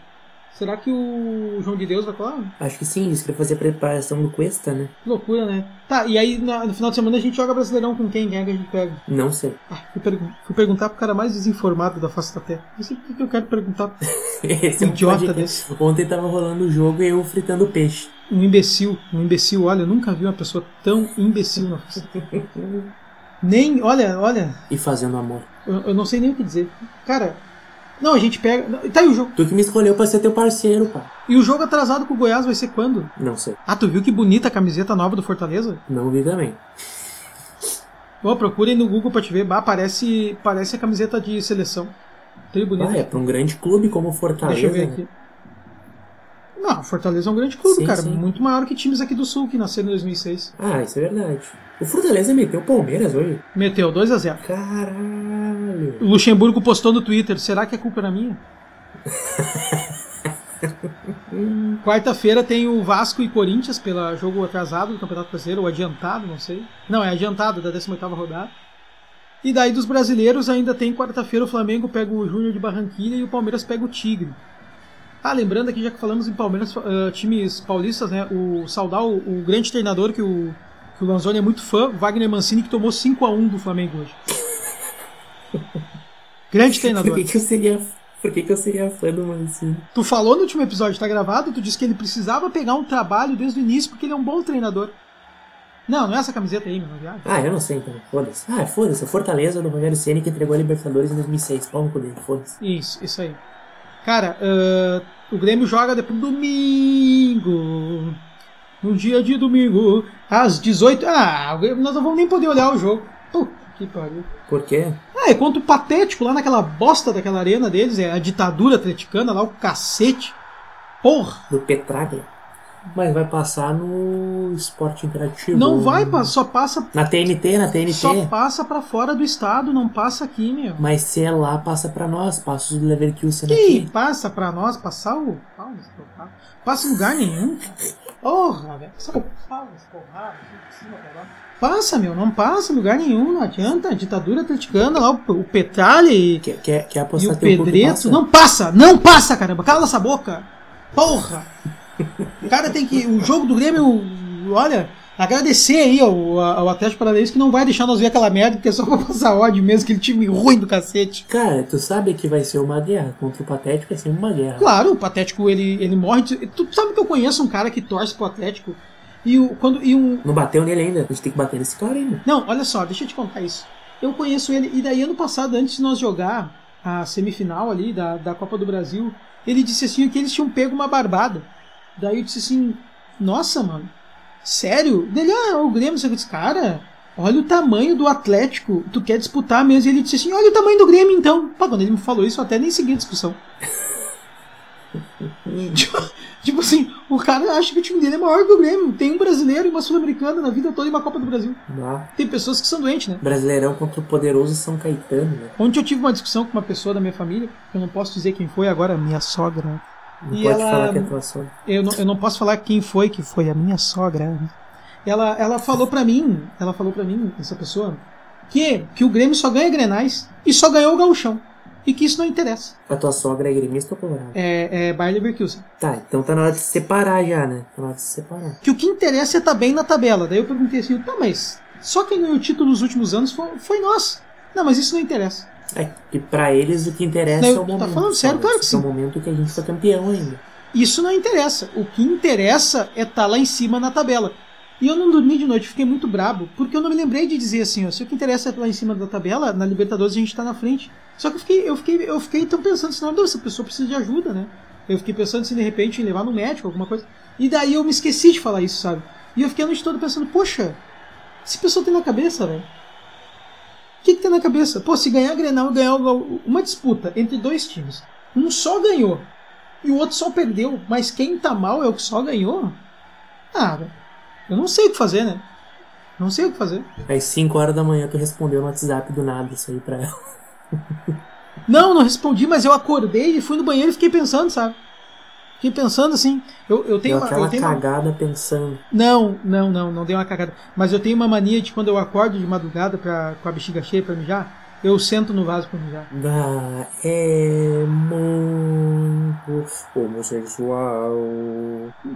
Será que o João de Deus vai falar? Acho que sim, eles queriam fazer a preparação do Cuesta, né? Que loucura, né? Tá, e aí no final de semana a gente joga Brasileirão com quem? Quem é que a gente pega? Não sei. Ah, fui, fui perguntar pro cara mais desinformado da face da Terra. Não sei por que que eu quero perguntar. Esse é um Idiota desse. Ontem tava rolando o jogo e eu fritando peixe. Um imbecil. Um imbecil, olha, eu nunca vi uma pessoa tão imbecil na. Nem, olha, olha, E fazendo amor. eu, eu não sei nem o que dizer. Cara, não, a gente pega. Tá aí o jogo. Tu que me escolheu pra ser teu parceiro, pá. E o jogo atrasado com o Goiás vai ser quando? Não sei. Ah, tu viu que bonita a camiseta nova do Fortaleza? Não vi também. Ó, procurem no Google pra te ver. Bah, parece, parece a camiseta de seleção. Tri bonita. Ah, é pra um grande clube como o Fortaleza. Deixa eu ver né? Não, Fortaleza é um grande clube, Sim, cara. sim. Muito maior que times aqui do Sul que nasceram em 2006. Ah, isso é verdade. O Fortaleza meteu o Palmeiras hoje. Meteu 2 a 0 Caralho. O Luxemburgo postou no Twitter: será que a culpa era minha? Quarta-feira tem o Vasco e Corinthians pela jogo atrasado do Campeonato Brasileiro, ou adiantado, não sei. Não, é adiantado da 18ª rodada. E daí dos brasileiros ainda tem quarta-feira o Flamengo pega o Júnior de Barranquilha e o Palmeiras pega o Tigre. Ah, lembrando aqui, já que falamos em Palmeiras, ah, times paulistas, né? O Saudal, o grande treinador que o, que o Lanzoni é muito fã, Wagner Mancini, que tomou 5x1 do Flamengo hoje. grande Por treinador. que, que eu seria. Por que, que eu seria fã do Mancini? Tu falou no último episódio, tá gravado? Tu disse que ele precisava pegar um trabalho desde o início porque ele é um bom treinador. Não, não é essa camiseta aí, meu viado. Ah, eu não sei então. Foda-se. Ah, foda-se. O Fortaleza do Rogério Ceni que entregou a Libertadores em 2006. Pau no cu dele. Foda-se. Isso, isso aí. Cara, ah, o Grêmio joga depois domingo. No dia de domingo, às 18. Ah, nós não vamos nem poder olhar o jogo. Puta que pariu. Por quê? Ah, é contra o Patético lá naquela bosta daquela arena deles, é a ditadura atleticana lá, o cacete. Porra! Do Petraglia. Mas vai passar no esporte interativo. Não vai, só passa Na TNT, na TNT. Só passa pra fora do estado, não passa aqui, meu. Mas se é lá, passa pra nós. Passa os Leverkusen Que aqui. passa pra nós, passar o. Passa em lugar nenhum. Porra, velho. Passa o pau nesse porrada, aqui de cima pra lá. Passa, meu, não passa em lugar nenhum, não adianta. A ditadura atleticana lá, o, o Petralha e, Quer, quer, quer e o Pedreto. passa? Não passa, não passa, caramba. Cala essa boca. Porra. O cara tem que. O jogo do Grêmio, olha, agradecer aí ao, ao Atlético Paranaense que não vai deixar nós ver aquela merda, porque é só pra passar ódio mesmo, aquele time ruim do cacete. Cara, tu sabe que vai ser uma guerra. Contra o Patético vai ser uma guerra. Claro, o Patético ele, ele morre. Tu sabe que eu conheço um cara que torce pro Atlético e, o, quando, e um. Não bateu nele ainda. A gente tem que bater nesse cara ainda. Não, olha só, deixa eu te contar isso. Eu conheço ele, e daí ano passado, antes de nós jogar a semifinal ali da, da Copa do Brasil, ele disse assim que eles tinham pego uma barbada. Daí eu disse assim, nossa, mano, sério? Dele, ah, o Grêmio, você disse, cara, olha o tamanho do Atlético, tu quer disputar mesmo? E ele disse assim, olha o tamanho do Grêmio então. Pá, quando ele me falou isso, eu até nem segui a discussão. tipo, tipo assim, o cara acha que o time dele é maior que o Grêmio. Tem um brasileiro e uma sul-americana na vida toda e uma Copa do Brasil. Tem pessoas que são doentes, né? Brasileirão contra o poderoso São Caetano, né? Ontem eu tive uma discussão com uma pessoa da minha família, que eu não posso dizer quem foi agora, minha sogra. Não E pode ela- falar que é tua sogra. Eu não, eu não posso falar quem foi que foi a minha sogra. Ela, ela falou pra mim, ela falou para mim, essa pessoa, que, que o Grêmio só ganha Grenais e só ganhou o Gauchão. e que isso não interessa. A tua sogra é gremista ou colorado? É, é Bayer Leverkusen. Tá, então tá na hora de se separar já, né? Tá na hora de se separar. Que o que interessa é estar bem na tabela. Daí eu perguntei assim, tá, mas só quem ganhou o título nos últimos anos foi, foi nós. Não, mas isso não interessa. É que pra eles o que interessa Não, é o tá momento. falando sério? Claro que Esse É o sim. momento que a gente foi campeão ainda. Isso não interessa. O que interessa é estar lá em cima na tabela. E eu não dormi de noite, fiquei muito brabo, porque eu não me lembrei de dizer assim, ó, se o que interessa é estar lá em cima da tabela, na Libertadores a gente tá na frente. Só que eu fiquei, eu fiquei, eu fiquei então pensando assim, não, essa pessoa precisa de ajuda, né? Eu fiquei pensando assim, de repente, levar no médico, alguma coisa. E daí eu me esqueci de falar isso, sabe? E eu fiquei a noite toda pensando, poxa, esse pessoa tem na cabeça, velho. O que, que tem na cabeça? Pô, se ganhar a Grenal e ganhar uma disputa entre dois times, um só ganhou e o outro só perdeu, mas quem tá mal é o que só ganhou? Ah, eu não sei o que fazer, né? Não sei o que fazer. Às 5 horas da manhã tu respondeu no WhatsApp do nada isso aí pra ela. Não, não respondi, mas eu acordei e fui no banheiro e fiquei pensando, sabe? Fiquei pensando assim. Eu, eu tenho Deu uma. aquela Eu tenho uma... cagada pensando. Não, não, não, não dei uma cagada. Mas eu tenho uma mania de quando eu acordo de madrugada pra, com a bexiga cheia pra mijar, eu sento no vaso pra mijar. Ah, é muito homossexual.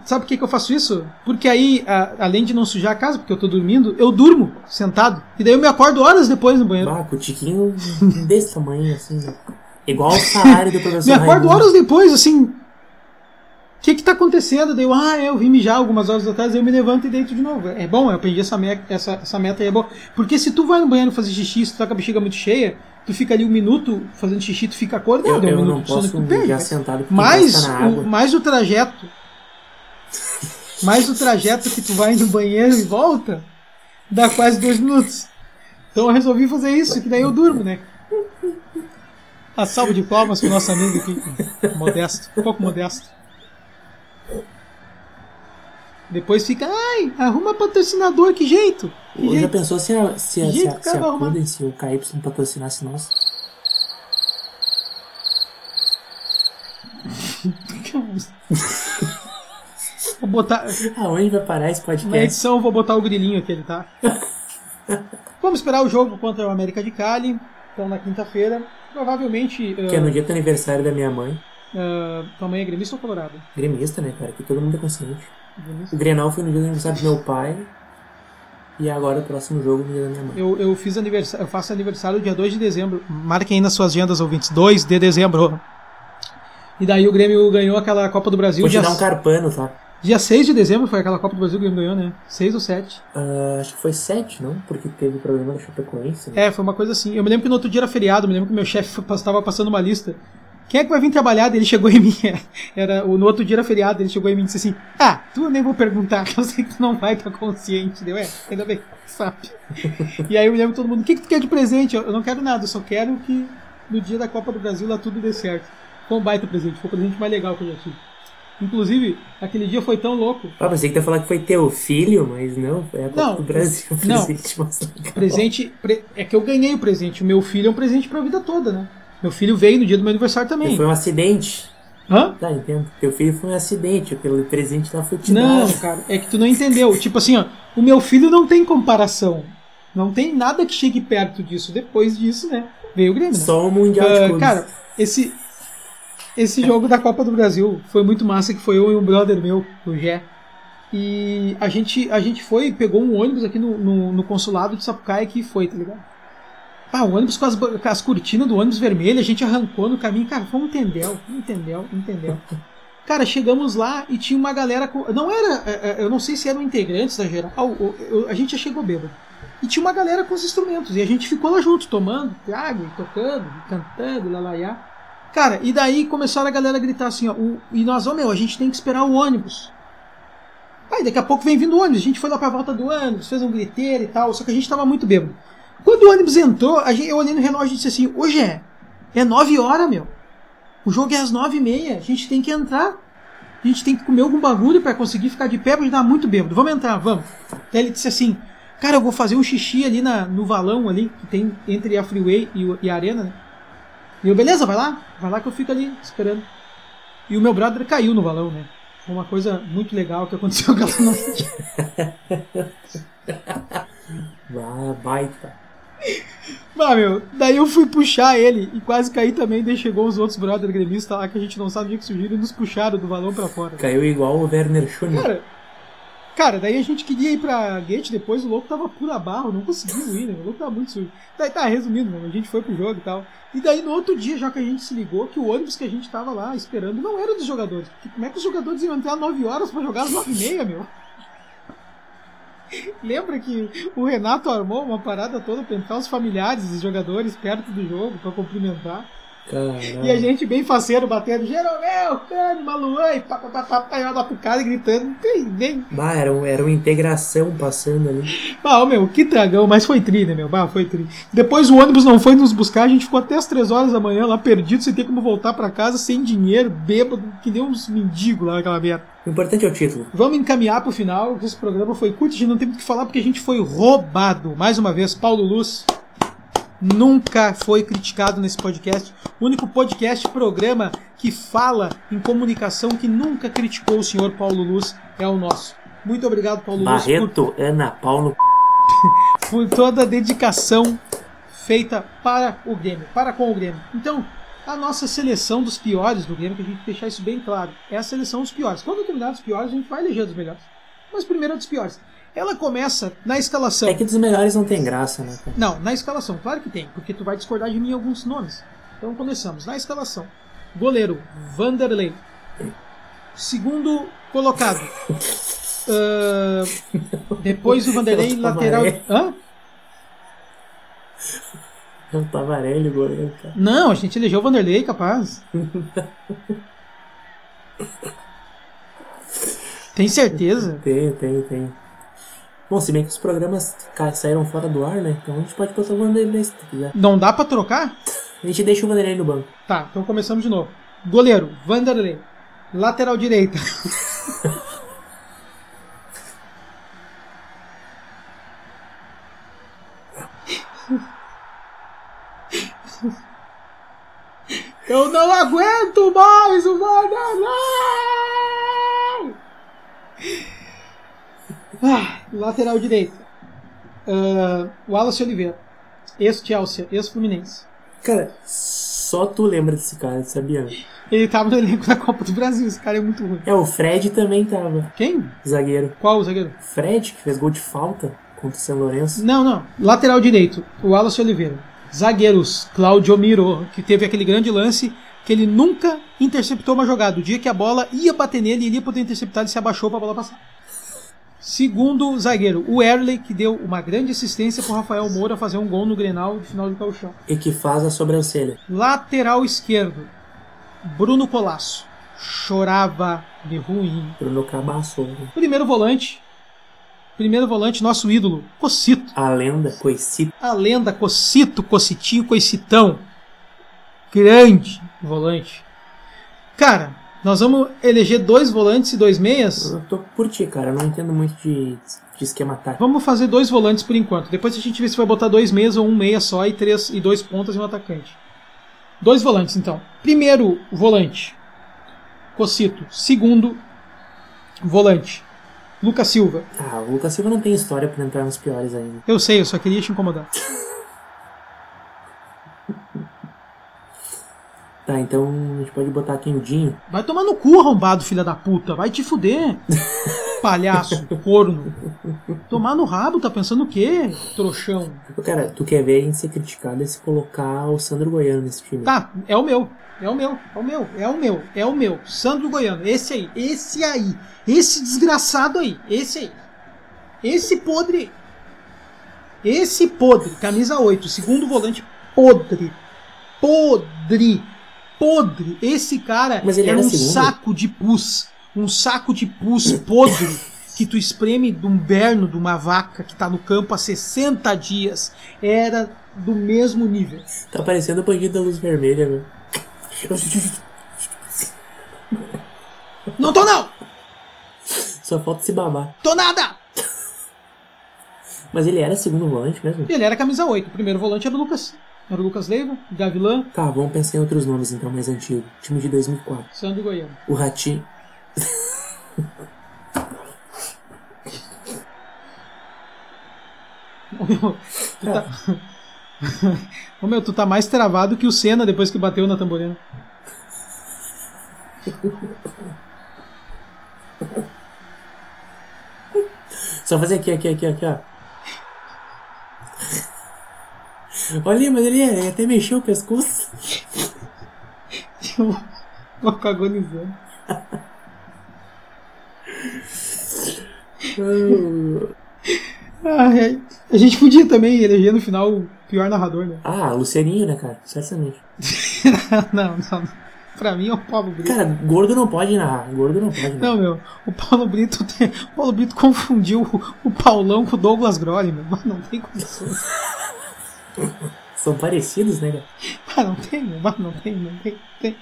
Sabe por que, que eu faço isso? Porque aí, a- além de não sujar a casa, porque eu tô dormindo, eu durmo sentado. E daí eu me acordo horas depois no banheiro. Bah, com o tiquinho desse tamanho, assim, né? Igual o salário do professor Me acordo Raimundo. horas depois, assim. O que que tá acontecendo? Daí eu, ah, é, eu vim mijar algumas horas atrás, eu me levanto e deito de novo. É bom, eu aprendi essa, me essa, essa meta aí, é bom. Porque se tu vai no banheiro fazer xixi, se tu tá com a bexiga muito cheia, tu fica ali um minuto fazendo xixi, tu fica acordado. Eu, é um eu minuto não posso né? sentado mais, o, mais o trajeto. mais o trajeto que tu vai no banheiro e volta, dá quase dois minutos. Então eu resolvi fazer isso, que daí eu durmo, né? A salva de palmas pro nosso amigo aqui, modesto, um pouco modesto. Depois fica, ai, arruma patrocinador, que jeito? Que Ou já jeito? pensou se a, se a, se jeito a, se a? Puden, se o KY patrocinasse nós? Vou botar, Aonde vai parar esse Na podcast? edição eu vou botar o grilinho aqui, tá? Vamos esperar o jogo contra o América de Cali. Então na quinta-feira. Provavelmente. Que é no dia do aniversário da minha mãe. uh, tua mãe é gremista ou colorado? Gremista, né, cara? Que todo mundo é consciente. O Grenal foi no dia do aniversário do meu pai. E agora o próximo jogo no dia da minha mãe. Eu, eu fiz aniversário, eu faço aniversário dia 2 de dezembro. Marquem aí nas suas agendas, ouvintes. 2 de dezembro. E daí o Grêmio ganhou aquela Copa do Brasil. Vou te Dia, dar um carpano, tá? dia 6 de dezembro foi aquela Copa do Brasil que o Grêmio ganhou, né? 6 ou 7. Ah, acho que foi 7, não? Porque teve problema da Chapecoense. Né? É, foi uma coisa assim. Eu me lembro que no outro dia era feriado, eu me lembro que meu chefe estava passando uma lista. Quem é que vai vir trabalhar? Ele chegou em mim. Era, no outro dia era feriado, ele chegou em mim e disse assim: Ah, tu eu nem vou perguntar, que eu sei que tu não vai estar consciente. Deu, é, ainda bem, sabe? e aí eu me lembro todo mundo: O que, que tu quer de presente? Eu, eu não quero nada, eu só quero que no dia da Copa do Brasil lá tudo dê certo. Foi um baita presente, foi o presente mais legal que eu já tive. Inclusive, aquele dia foi tão louco. Ah, pensei que tu ia falar que foi teu filho, mas não, foi a Copa Não, do Brasil. o não. Presente. pre- é que eu ganhei o presente. O meu filho é um presente pra vida toda, né? Meu filho veio no dia do meu aniversário também. Foi um acidente. Hã? Tá, entendo. Teu filho foi um acidente, aquele presente lá foi te Não, dado. cara, é que tu não entendeu. Tipo assim, ó, o meu filho não tem comparação. Não tem nada que chegue perto disso. Depois disso, né? Veio o Grêmio. Né? Só o Mundial de Ah, Clubes. cara, esse esse jogo da Copa do Brasil foi muito massa, que foi eu e um brother meu, o Gé. E a gente, a gente foi, pegou um ônibus aqui no, no, no consulado de Sapucaia que foi, tá ligado? Ah, o ônibus com as, com as cortinas do ônibus vermelho, a gente arrancou no caminho, cara, foi um entendeu, um entendeu, entendeu. Cara, chegamos lá e tinha uma galera com. Não era. é, é, Eu não sei se eram integrantes da geral. ou- A gente já chegou bêbado. E tinha uma galera com os instrumentos. E a gente ficou lá junto, tomando e tocando, cantando, lalaiá. Cara, e daí começaram a galera a gritar assim, ó. o- e nós, ó, meu, a gente tem que esperar o ônibus. Aí daqui a pouco vem vindo o ônibus. A gente foi lá pra volta do ônibus, fez um griteiro e tal. Só que a gente tava muito bêbado. Quando o ônibus entrou, eu olhei no relógio e disse assim: Hoje é, é nove horas, meu. O jogo é às nove e meia. A gente tem que entrar. A gente tem que comer algum bagulho pra conseguir ficar de pé, porque tá muito bêbado. Vamos entrar, vamos. Daí ele disse assim: Cara, eu vou fazer um xixi ali na, no valão ali, que tem entre a freeway e, e a arena, né? E eu, beleza, vai lá. Vai lá que eu fico ali esperando. E o meu brother caiu no valão, né? Foi uma coisa muito legal que aconteceu aquela noite. Ah, baita. Mas, meu, daí eu fui puxar ele e quase caí também. Daí chegou os outros brother gremistas lá que a gente não sabe o dia que surgiram e nos puxaram do balão pra fora. Caiu igual o Werner Schumann. Cara, cara, daí a gente queria ir pra gate depois, o louco tava pura barro, não conseguiu ir, né? O louco tava muito sujo. Daí tá, resumindo, a gente foi pro jogo e tal. E daí no outro dia, já que a gente se ligou, que o ônibus que a gente tava lá esperando não era dos jogadores. Porque como é que os jogadores iam entrar 9 horas pra jogar às 9 e meia, meu? Lembra que o Renato armou uma parada toda pra entrar os familiares dos jogadores perto do jogo pra cumprimentar. Caralho. E a gente bem faceiro batendo, Jeromel, Cano, Maluã, e pá, pá, pá, pá, pá, lá pro cara e gritando, não tem nem. Bah, era, um- era uma integração passando ali. Ah, ô, meu, que dragão, mas foi tri, né, meu? Bah, foi tri. Depois o ônibus não foi nos buscar, a gente ficou até as 3 horas da manhã lá perdido, sem ter como voltar pra casa, sem dinheiro, bêbado, que nem uns mendigos lá naquela merda. O importante é o título. Vamos encaminhar pro final, que esse programa foi curto, a gente não tem o que falar porque a gente foi roubado. Mais uma vez, Paulo Luz nunca foi criticado nesse podcast. O único podcast, programa que fala em comunicação que nunca criticou o senhor Paulo Luz é o nosso. Muito obrigado, Paulo Luz, por Barreto, Ana Paulo. por toda a dedicação feita para o Grêmio, para com o Grêmio. Então, a nossa seleção dos piores do Grêmio, que a gente deixar isso bem claro, é a seleção dos piores. Quando terminar dos piores, a gente vai eleger dos melhores. Mas primeiro é dos piores. Ela começa na escalação. É que dos melhores não tem graça, né? Não, na escalação, claro que tem, porque tu vai discordar de mim em alguns nomes. Então começamos. Na escalação. Goleiro, Vanderlei. Segundo colocado. ah, depois o Vanderlei, lateral. Hã? É o Tavarelli, o goleiro, cara. Não, a gente elegeu o Vanderlei, capaz. Tem certeza? Tem, tem, tem. Bom, se bem que os programas saíram fora do ar, né? Então a gente pode botar o Vanderlei se quiser. Não dá pra trocar? A gente deixa o Vanderlei no banco. Tá, então começamos de novo. Goleiro, Vanderlei. Lateral direita. Eu não aguento mais o Vanderlei! Ah, lateral direita. Ah, Wallace Oliveira. Ex-Chelsea, ex-Fluminense. Cara, só tu lembra desse cara, sabia? Ele tava no elenco da Copa do Brasil, esse cara é muito ruim. É, o Fred também tava. Quem? Zagueiro. Qual o zagueiro? Fred, que fez gol de falta contra o São Lourenço. Não, não. Lateral direito, o Wallace Oliveira. Zagueiros, Claudio Miro, que teve aquele grande lance que ele nunca interceptou uma jogada. O dia que a bola ia bater nele, ele ia poder interceptar, ele se abaixou para a bola passar. Segundo zagueiro, o Erley, que deu uma grande assistência para Rafael Moura fazer um gol no Grenal no final do Gauchão. E que faz a sobrancelha. Lateral esquerdo, Bruno Colasso. Chorava de ruim. Bruno Cabaço. né? Primeiro volante, primeiro volante, nosso ídolo, Cocito. A lenda, Coicito. A lenda Cocito, Cocitinho, Coicitão. Grande volante. Cara, nós vamos eleger dois volantes e dois meias. Eu tô por ti, cara. Eu não entendo muito de, de esquema tático. Vamos fazer dois volantes por enquanto. Depois a gente vê se vai botar dois meias ou um meia só e três e dois pontas e um atacante. Dois volantes então. Primeiro volante, Cocito. Segundo volante, Lucas Silva. Ah, o Lucas Silva não tem história pra entrar nos piores ainda. Eu sei, eu só queria te incomodar. Tá, então a gente pode botar aqui o Dinho. Vai tomar no cu, arrombado, filha da puta. Vai te fuder. Palhaço, corno. Tomar no rabo, tá pensando o quê? Trouxão. Cara, tu quer ver a gente ser criticado é se colocar o Sandro Goiano nesse time. Tá, é o meu. É o meu, é o meu, é o meu, é o meu. Sandro Goiano, esse aí, esse aí. Esse desgraçado aí, esse aí. Esse podre. Esse podre, camisa 8, segundo volante podre. Podre. Podre. Esse cara Mas ele é era um segundo? saco de pus. Um saco de pus podre que tu espreme de um berno de uma vaca que tá no campo há 60 dias. Era do mesmo nível. Tá parecendo o bandido da luz vermelha, meu. Não tô não! Só falta se babar. Tô nada! Mas ele era segundo volante mesmo? Ele era camisa 8. O primeiro volante era o Lucas. Era o Lucas Leiva, Gavilã, Tá, vamos pensar em outros nomes então, mais antigos. Time de 2004. Sandro Goiano. O Ratinho. Tu tá, Ô meu, tu tá mais travado que o Senna depois que bateu na tamborina. Só fazer aqui, aqui, aqui, aqui, ó. Olha, mas ele, ele até mexeu o pescoço. Eu vou ficar agonizando. Ah, é. a gente podia também eleger no final o pior narrador, né? Ah, Lucianinho, né, cara? Certamente. não, não. Pra mim é o Paulo Brito. Cara, gordo não pode narrar. Gordo não pode narrar. Não, meu, o Paulo Brito tem, o Paulo Brito confundiu o, o Paulão com o Douglas Groli, meu. Mas não tem condições. São parecidos, né, cara? Ah, não tem. Mas não tem, não tem, tem.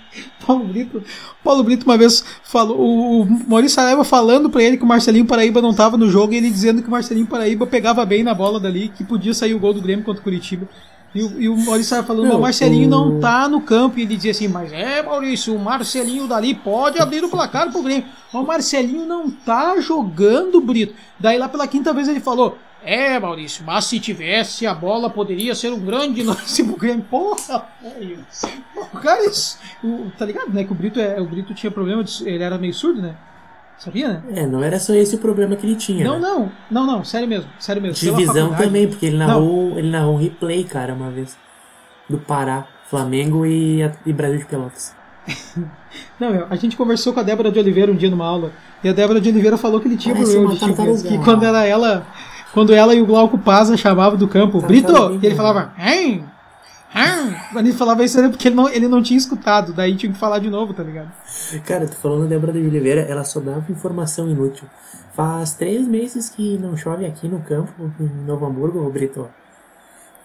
Paulo Brito, Paulo Brito uma vez falou, o, Maurício Saraiva falando pra ele que o Marcelinho Paraíba não tava no jogo e ele dizendo que o Marcelinho Paraíba pegava bem na bola dali, que podia sair o gol do Grêmio contra o Curitiba. E o, e o Maurício Saraiva falando, o Marcelinho não tá no campo. E ele dizia assim, mas é, Maurício, o Marcelinho dali pode abrir o placar pro Grêmio. Mas o Marcelinho não tá jogando, Brito. Daí lá pela quinta vez ele falou, é, Maurício, mas se tivesse a bola poderia ser um grande lance pro Grêmio. Porra, velho. O cara, isso, o- tá ligado, né? Que o Brito, é, o Brito tinha problema, de, ele era meio surdo, né? Sabia, né? É, não era só esse o problema que ele tinha. Não, né? não, não, não, sério mesmo, sério mesmo. Divisão também, porque ele narrou, ele narrou um replay, cara, uma vez. Do Pará, Flamengo e, e Brasil de Pelotas. Não, meu, a gente conversou com a Débora de Oliveira um dia numa aula, e a Débora de Oliveira falou que ele tinha Parece problema de tartaruga. que quando era ela, quando ela e o Glauco Paza chamavam do campo, Brito, e ele falava, hein? Quando ele falava isso era porque ele não, ele não tinha escutado, daí tinha que falar de novo, tá ligado? Cara, tô falando da Débora de Oliveira, ela só dava informação inútil. Faz três meses que não chove aqui no campo, em Novo Hamburgo, Brito.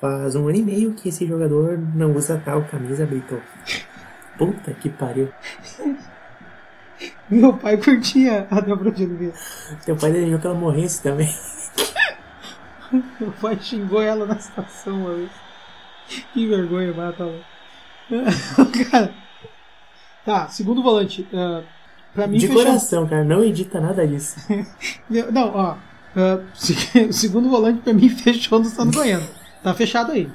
Faz um ano e meio que esse jogador não usa tal camisa, Brito. Puta que pariu. Meu pai curtia a Débora de Oliveira. Teu pai desejou que ela morresse também. Meu pai xingou ela na estação uma vez. Que vergonha, mata ela. Cara. Tá, segundo volante. ah, pra mim De fechou- coração, cara, não edita nada disso. Não, ó. o segundo volante pra mim fechou no Sando Goiano. Tá fechado aí.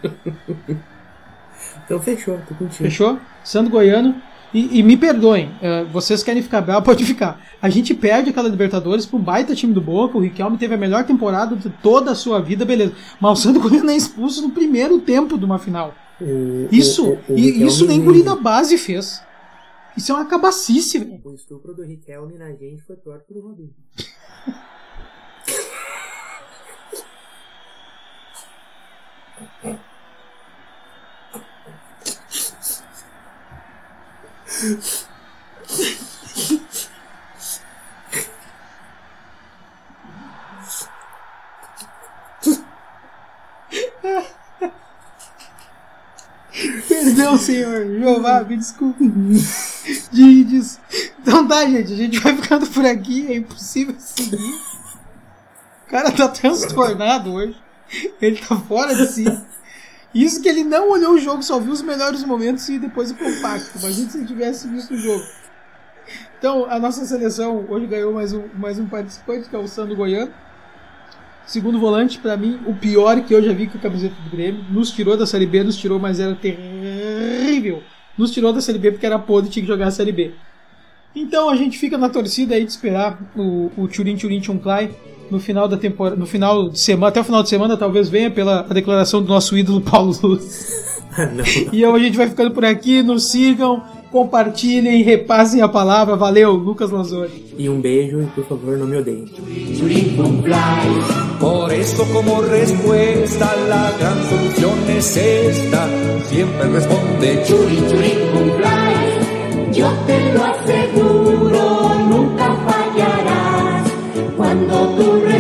Então fechou, tô contigo. Fechou? Sando Goiano. E, e me perdoem, ah, vocês querem ficar bravo, pode ficar. A gente perde aquela Libertadores um baita time do Boca. O Riquelme teve a melhor temporada de toda a sua vida, beleza. Mas o Sando Goiano é expulso no primeiro tempo de uma final. O- Isso, o- o- e isso nem guri da base fez. Isso é uma cabacice, velho. O estupro do Riquelme na gente foi pior que o do Robinho. Perdão, senhor. Jeová, me desculpe. Dides. Então tá, gente. A gente vai ficando por aqui. É impossível seguir. O cara tá transtornado hoje. Ele tá fora de si. Isso que ele não olhou o jogo, só viu os melhores momentos e depois o compacto. Imagina se ele tivesse visto o jogo. Então, a nossa seleção hoje ganhou mais um, mais um participante, que é o Sandro Goiano. Segundo volante, pra mim, o pior que eu já vi com a camiseta do Grêmio. Nos tirou da Série B, nos tirou, mas era terrível. Nos tirou da Série B porque era podre e tinha que jogar a Série B. Então a gente fica na torcida aí de esperar o, o Turin Turin Chunklai no final da temporada, no final de semana, até o final de semana talvez venha pela a declaração do nosso ídolo Paulo Luz. Não. E a gente vai ficando por aqui, nos sigam, compartilhem, repassem a palavra. Valeu, Lucas Lanzoni. E um beijo e por favor não me odeiem. Por eso como respuesta la gran solución es esta. Siempre responde Churi Churi Yo te lo aseguro. tu reino.